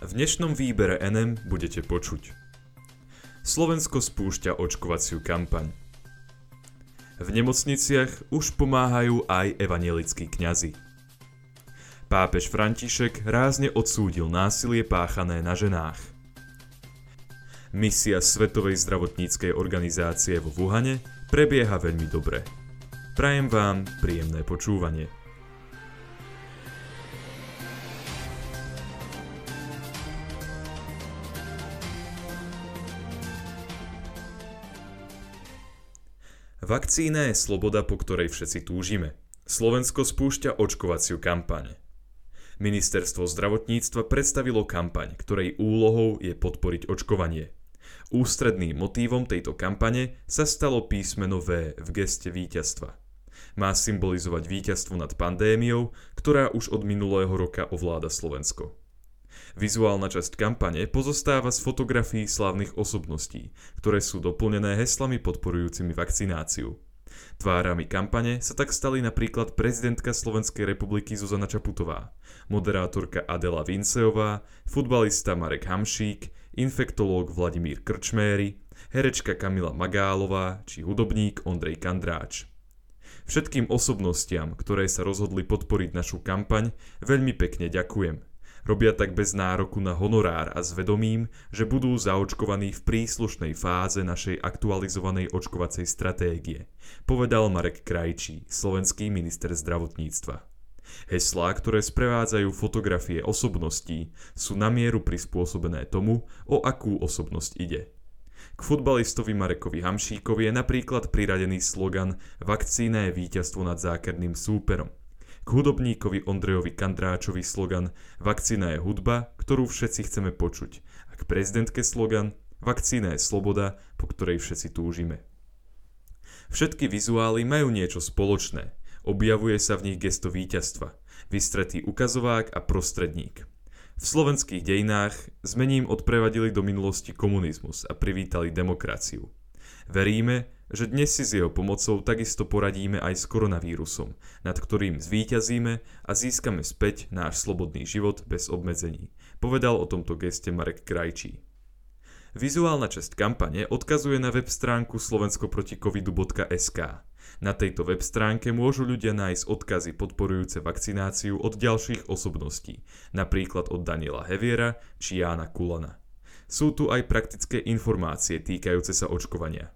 V dnešnom výbere NM budete počuť. Slovensko spúšťa očkovaciu kampaň. V nemocniciach už pomáhajú aj evanielickí kňazi. Pápež František rázne odsúdil násilie páchané na ženách. Misia Svetovej zdravotníckej organizácie vo Wuhane prebieha veľmi dobre. Prajem vám príjemné počúvanie. Vakcína je sloboda, po ktorej všetci túžime. Slovensko spúšťa očkovaciu kampaň. Ministerstvo zdravotníctva predstavilo kampaň, ktorej úlohou je podporiť očkovanie. Ústredným motívom tejto kampane sa stalo písmeno V v geste víťazstva. Má symbolizovať víťazstvo nad pandémiou, ktorá už od minulého roka ovláda Slovensko. Vizuálna časť kampane pozostáva z fotografií slávnych osobností, ktoré sú doplnené heslami podporujúcimi vakcináciu. Tvárami kampane sa tak stali napríklad prezidentka Slovenskej republiky Zuzana Čaputová, moderátorka Adela Vinceová, futbalista Marek Hamšík, infektológ Vladimír Krčméry, herečka Kamila Magálová či hudobník Ondrej Kandráč. Všetkým osobnostiam, ktoré sa rozhodli podporiť našu kampaň, veľmi pekne ďakujem – Robia tak bez nároku na honorár a s vedomím, že budú zaočkovaní v príslušnej fáze našej aktualizovanej očkovacej stratégie, povedal Marek Krajčí, slovenský minister zdravotníctva. Heslá, ktoré sprevádzajú fotografie osobností, sú na mieru prispôsobené tomu, o akú osobnosť ide. K futbalistovi Marekovi Hamšíkovi je napríklad priradený slogan Vakcína je víťazstvo nad zákerným súperom. Hudobníkovi Ondrejovi Kandráčovi slogan Vakcína je hudba, ktorú všetci chceme počuť. A k prezidentke slogan Vakcína je sloboda, po ktorej všetci túžime. Všetky vizuály majú niečo spoločné. Objavuje sa v nich gesto víťazstva, vystretý ukazovák a prostredník. V slovenských dejinách sme ním odprevadili do minulosti komunizmus a privítali demokraciu. Veríme, že dnes si s jeho pomocou takisto poradíme aj s koronavírusom, nad ktorým zvíťazíme a získame späť náš slobodný život bez obmedzení, povedal o tomto geste Marek Krajčí. Vizuálna časť kampane odkazuje na web stránku slovenskoproticovidu.sk. Na tejto web stránke môžu ľudia nájsť odkazy podporujúce vakcináciu od ďalších osobností, napríklad od Daniela Heviera či Jána Kulana. Sú tu aj praktické informácie týkajúce sa očkovania.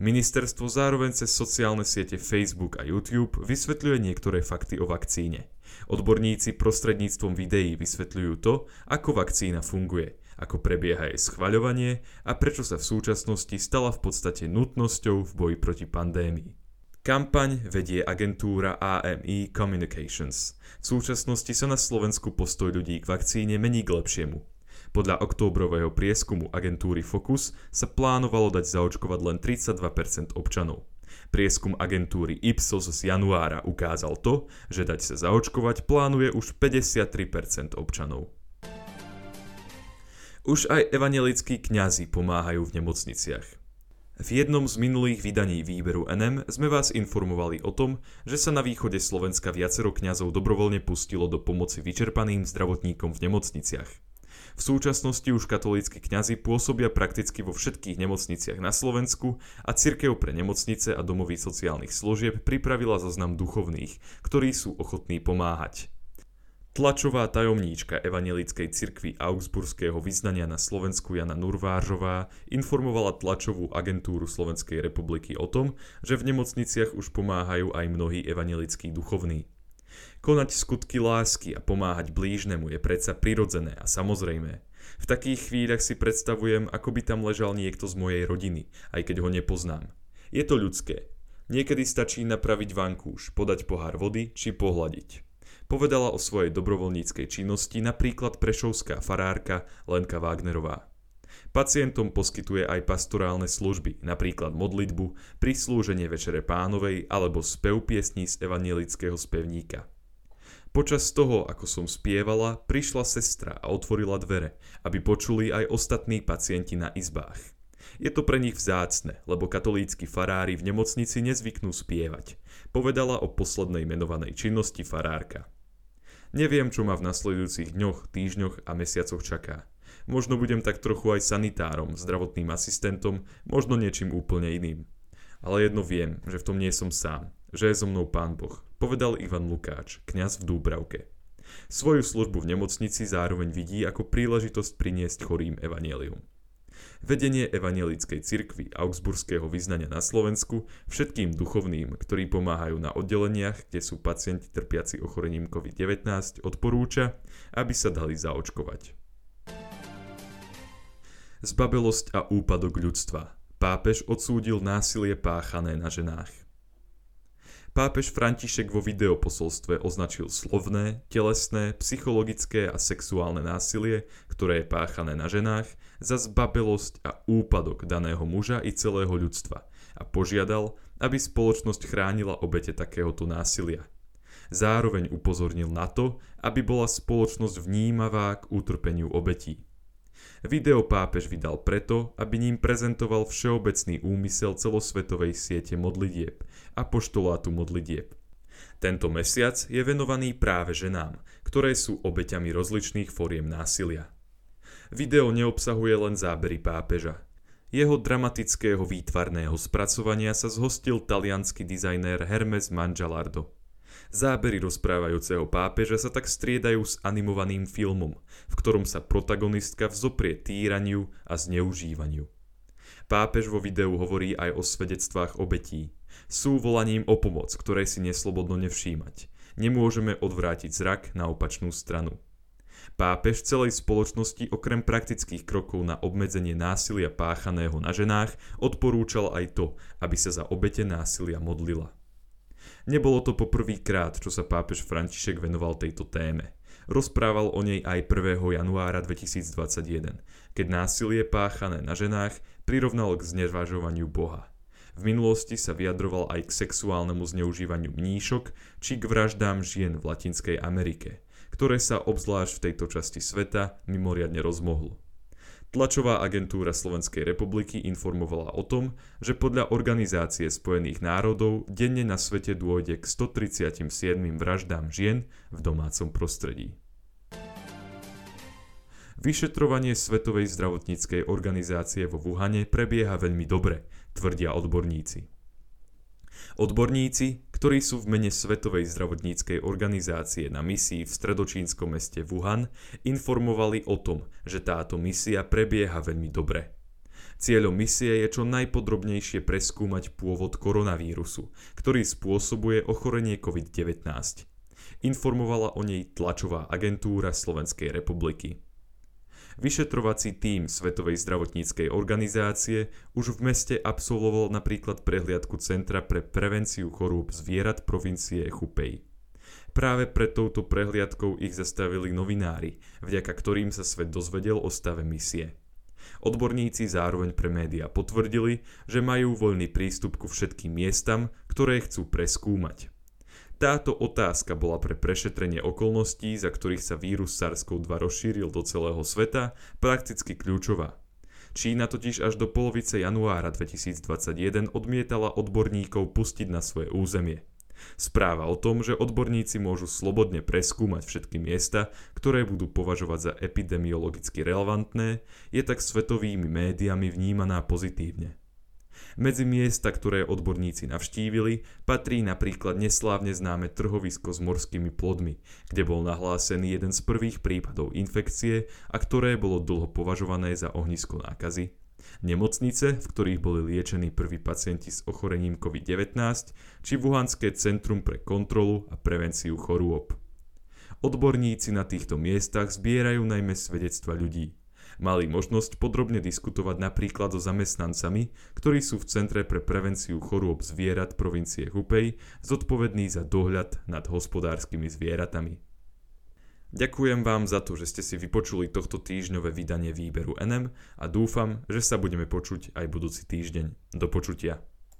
Ministerstvo zároveň cez sociálne siete Facebook a YouTube vysvetľuje niektoré fakty o vakcíne. Odborníci prostredníctvom videí vysvetľujú to, ako vakcína funguje, ako prebieha jej schvaľovanie a prečo sa v súčasnosti stala v podstate nutnosťou v boji proti pandémii. Kampaň vedie agentúra AMI Communications. V súčasnosti sa na Slovensku postoj ľudí k vakcíne mení k lepšiemu. Podľa októbrového prieskumu agentúry Focus sa plánovalo dať zaočkovať len 32% občanov. Prieskum agentúry Ipsos z januára ukázal to, že dať sa zaočkovať plánuje už 53% občanov. Už aj evangelickí kňazi pomáhajú v nemocniciach. V jednom z minulých vydaní výberu NM sme vás informovali o tom, že sa na východe Slovenska viacero kňazov dobrovoľne pustilo do pomoci vyčerpaným zdravotníkom v nemocniciach. V súčasnosti už katolícky kňazi pôsobia prakticky vo všetkých nemocniciach na Slovensku a Cirkev pre nemocnice a domovy sociálnych služieb pripravila zoznam duchovných, ktorí sú ochotní pomáhať. Tlačová tajomníčka Evangelickej cirkvi Augsburského vyznania na Slovensku Jana Nurváržová informovala tlačovú agentúru Slovenskej republiky o tom, že v nemocniciach už pomáhajú aj mnohí evangelickí duchovní. Konať skutky lásky a pomáhať blížnemu je predsa prirodzené a samozrejmé. V takých chvíľach si predstavujem, ako by tam ležal niekto z mojej rodiny, aj keď ho nepoznám. Je to ľudské. Niekedy stačí napraviť vankúš, podať pohár vody či pohľadiť. Povedala o svojej dobrovoľníckej činnosti napríklad prešovská farárka Lenka Wagnerová. Pacientom poskytuje aj pastorálne služby, napríklad modlitbu, prislúženie Večere pánovej alebo spev piesní z evanielického spevníka. Počas toho, ako som spievala, prišla sestra a otvorila dvere, aby počuli aj ostatní pacienti na izbách. Je to pre nich vzácne, lebo katolícky farári v nemocnici nezvyknú spievať, povedala o poslednej menovanej činnosti farárka. Neviem, čo ma v nasledujúcich dňoch, týždňoch a mesiacoch čaká. Možno budem tak trochu aj sanitárom, zdravotným asistentom, možno niečím úplne iným. Ale jedno viem, že v tom nie som sám, že je so mnou Pán Boh, povedal Ivan Lukáč, kňaz v Dúbravke. Svoju službu v nemocnici zároveň vidí ako príležitosť priniesť chorým evanelium. Vedenie evanielickej cirkvy Augsburského vyznania na Slovensku všetkým duchovným, ktorí pomáhajú na oddeleniach, kde sú pacienti trpiaci ochorením COVID-19, odporúča, aby sa dali zaočkovať. Zbabelosť a úpadok ľudstva. Pápež odsúdil násilie páchané na ženách. Pápež František vo videoposolstve označil slovné, telesné, psychologické a sexuálne násilie, ktoré je páchané na ženách, za zbabelosť a úpadok daného muža i celého ľudstva a požiadal, aby spoločnosť chránila obete takéhoto násilia. Zároveň upozornil na to, aby bola spoločnosť vnímavá k utrpeniu obetí. Video pápež vydal preto, aby ním prezentoval všeobecný úmysel celosvetovej siete modlitieb a poštolátu modlitieb. Tento mesiac je venovaný práve ženám, ktoré sú obeťami rozličných foriem násilia. Video neobsahuje len zábery pápeža. Jeho dramatického výtvarného spracovania sa zhostil talianský dizajnér Hermes Mangialardo. Zábery rozprávajúceho pápeža sa tak striedajú s animovaným filmom, v ktorom sa protagonistka vzoprie týraniu a zneužívaniu. Pápež vo videu hovorí aj o svedectvách obetí. Sú volaním o pomoc, ktorej si neslobodno nevšímať. Nemôžeme odvrátiť zrak na opačnú stranu. Pápež celej spoločnosti okrem praktických krokov na obmedzenie násilia páchaného na ženách odporúčal aj to, aby sa za obete násilia modlila. Nebolo to poprvýkrát, čo sa pápež František venoval tejto téme. Rozprával o nej aj 1. januára 2021, keď násilie páchané na ženách prirovnal k znevažovaniu Boha. V minulosti sa vyjadroval aj k sexuálnemu zneužívaniu mníšok či k vraždám žien v Latinskej Amerike, ktoré sa obzvlášť v tejto časti sveta mimoriadne rozmohlo. Tlačová agentúra Slovenskej republiky informovala o tom, že podľa Organizácie spojených národov denne na svete dôjde k 137 vraždám žien v domácom prostredí. Vyšetrovanie Svetovej zdravotníckej organizácie vo Wuhane prebieha veľmi dobre, tvrdia odborníci. Odborníci, ktorí sú v mene Svetovej zdravotníckej organizácie na misii v stredočínskom meste Wuhan, informovali o tom, že táto misia prebieha veľmi dobre. Cieľom misie je čo najpodrobnejšie preskúmať pôvod koronavírusu, ktorý spôsobuje ochorenie COVID-19. Informovala o nej tlačová agentúra Slovenskej republiky. Vyšetrovací tím Svetovej zdravotníckej organizácie už v meste absolvoval napríklad prehliadku Centra pre prevenciu chorôb zvierat provincie Chupej. Práve pred touto prehliadkou ich zastavili novinári, vďaka ktorým sa svet dozvedel o stave misie. Odborníci zároveň pre média potvrdili, že majú voľný prístup ku všetkým miestam, ktoré chcú preskúmať. Táto otázka bola pre prešetrenie okolností, za ktorých sa vírus SARS-CoV-2 rozšíril do celého sveta, prakticky kľúčová. Čína totiž až do polovice januára 2021 odmietala odborníkov pustiť na svoje územie. Správa o tom, že odborníci môžu slobodne preskúmať všetky miesta, ktoré budú považovať za epidemiologicky relevantné, je tak svetovými médiami vnímaná pozitívne. Medzi miesta, ktoré odborníci navštívili, patrí napríklad neslávne známe trhovisko s morskými plodmi, kde bol nahlásený jeden z prvých prípadov infekcie a ktoré bolo dlho považované za ohnisko nákazy, nemocnice, v ktorých boli liečení prví pacienti s ochorením COVID-19, či Wuhanské centrum pre kontrolu a prevenciu chorôb. Odborníci na týchto miestach zbierajú najmä svedectva ľudí, mali možnosť podrobne diskutovať napríklad so zamestnancami, ktorí sú v Centre pre prevenciu chorôb zvierat provincie Hupej zodpovední za dohľad nad hospodárskymi zvieratami. Ďakujem vám za to, že ste si vypočuli tohto týždňové vydanie výberu NM a dúfam, že sa budeme počuť aj budúci týždeň. Do počutia.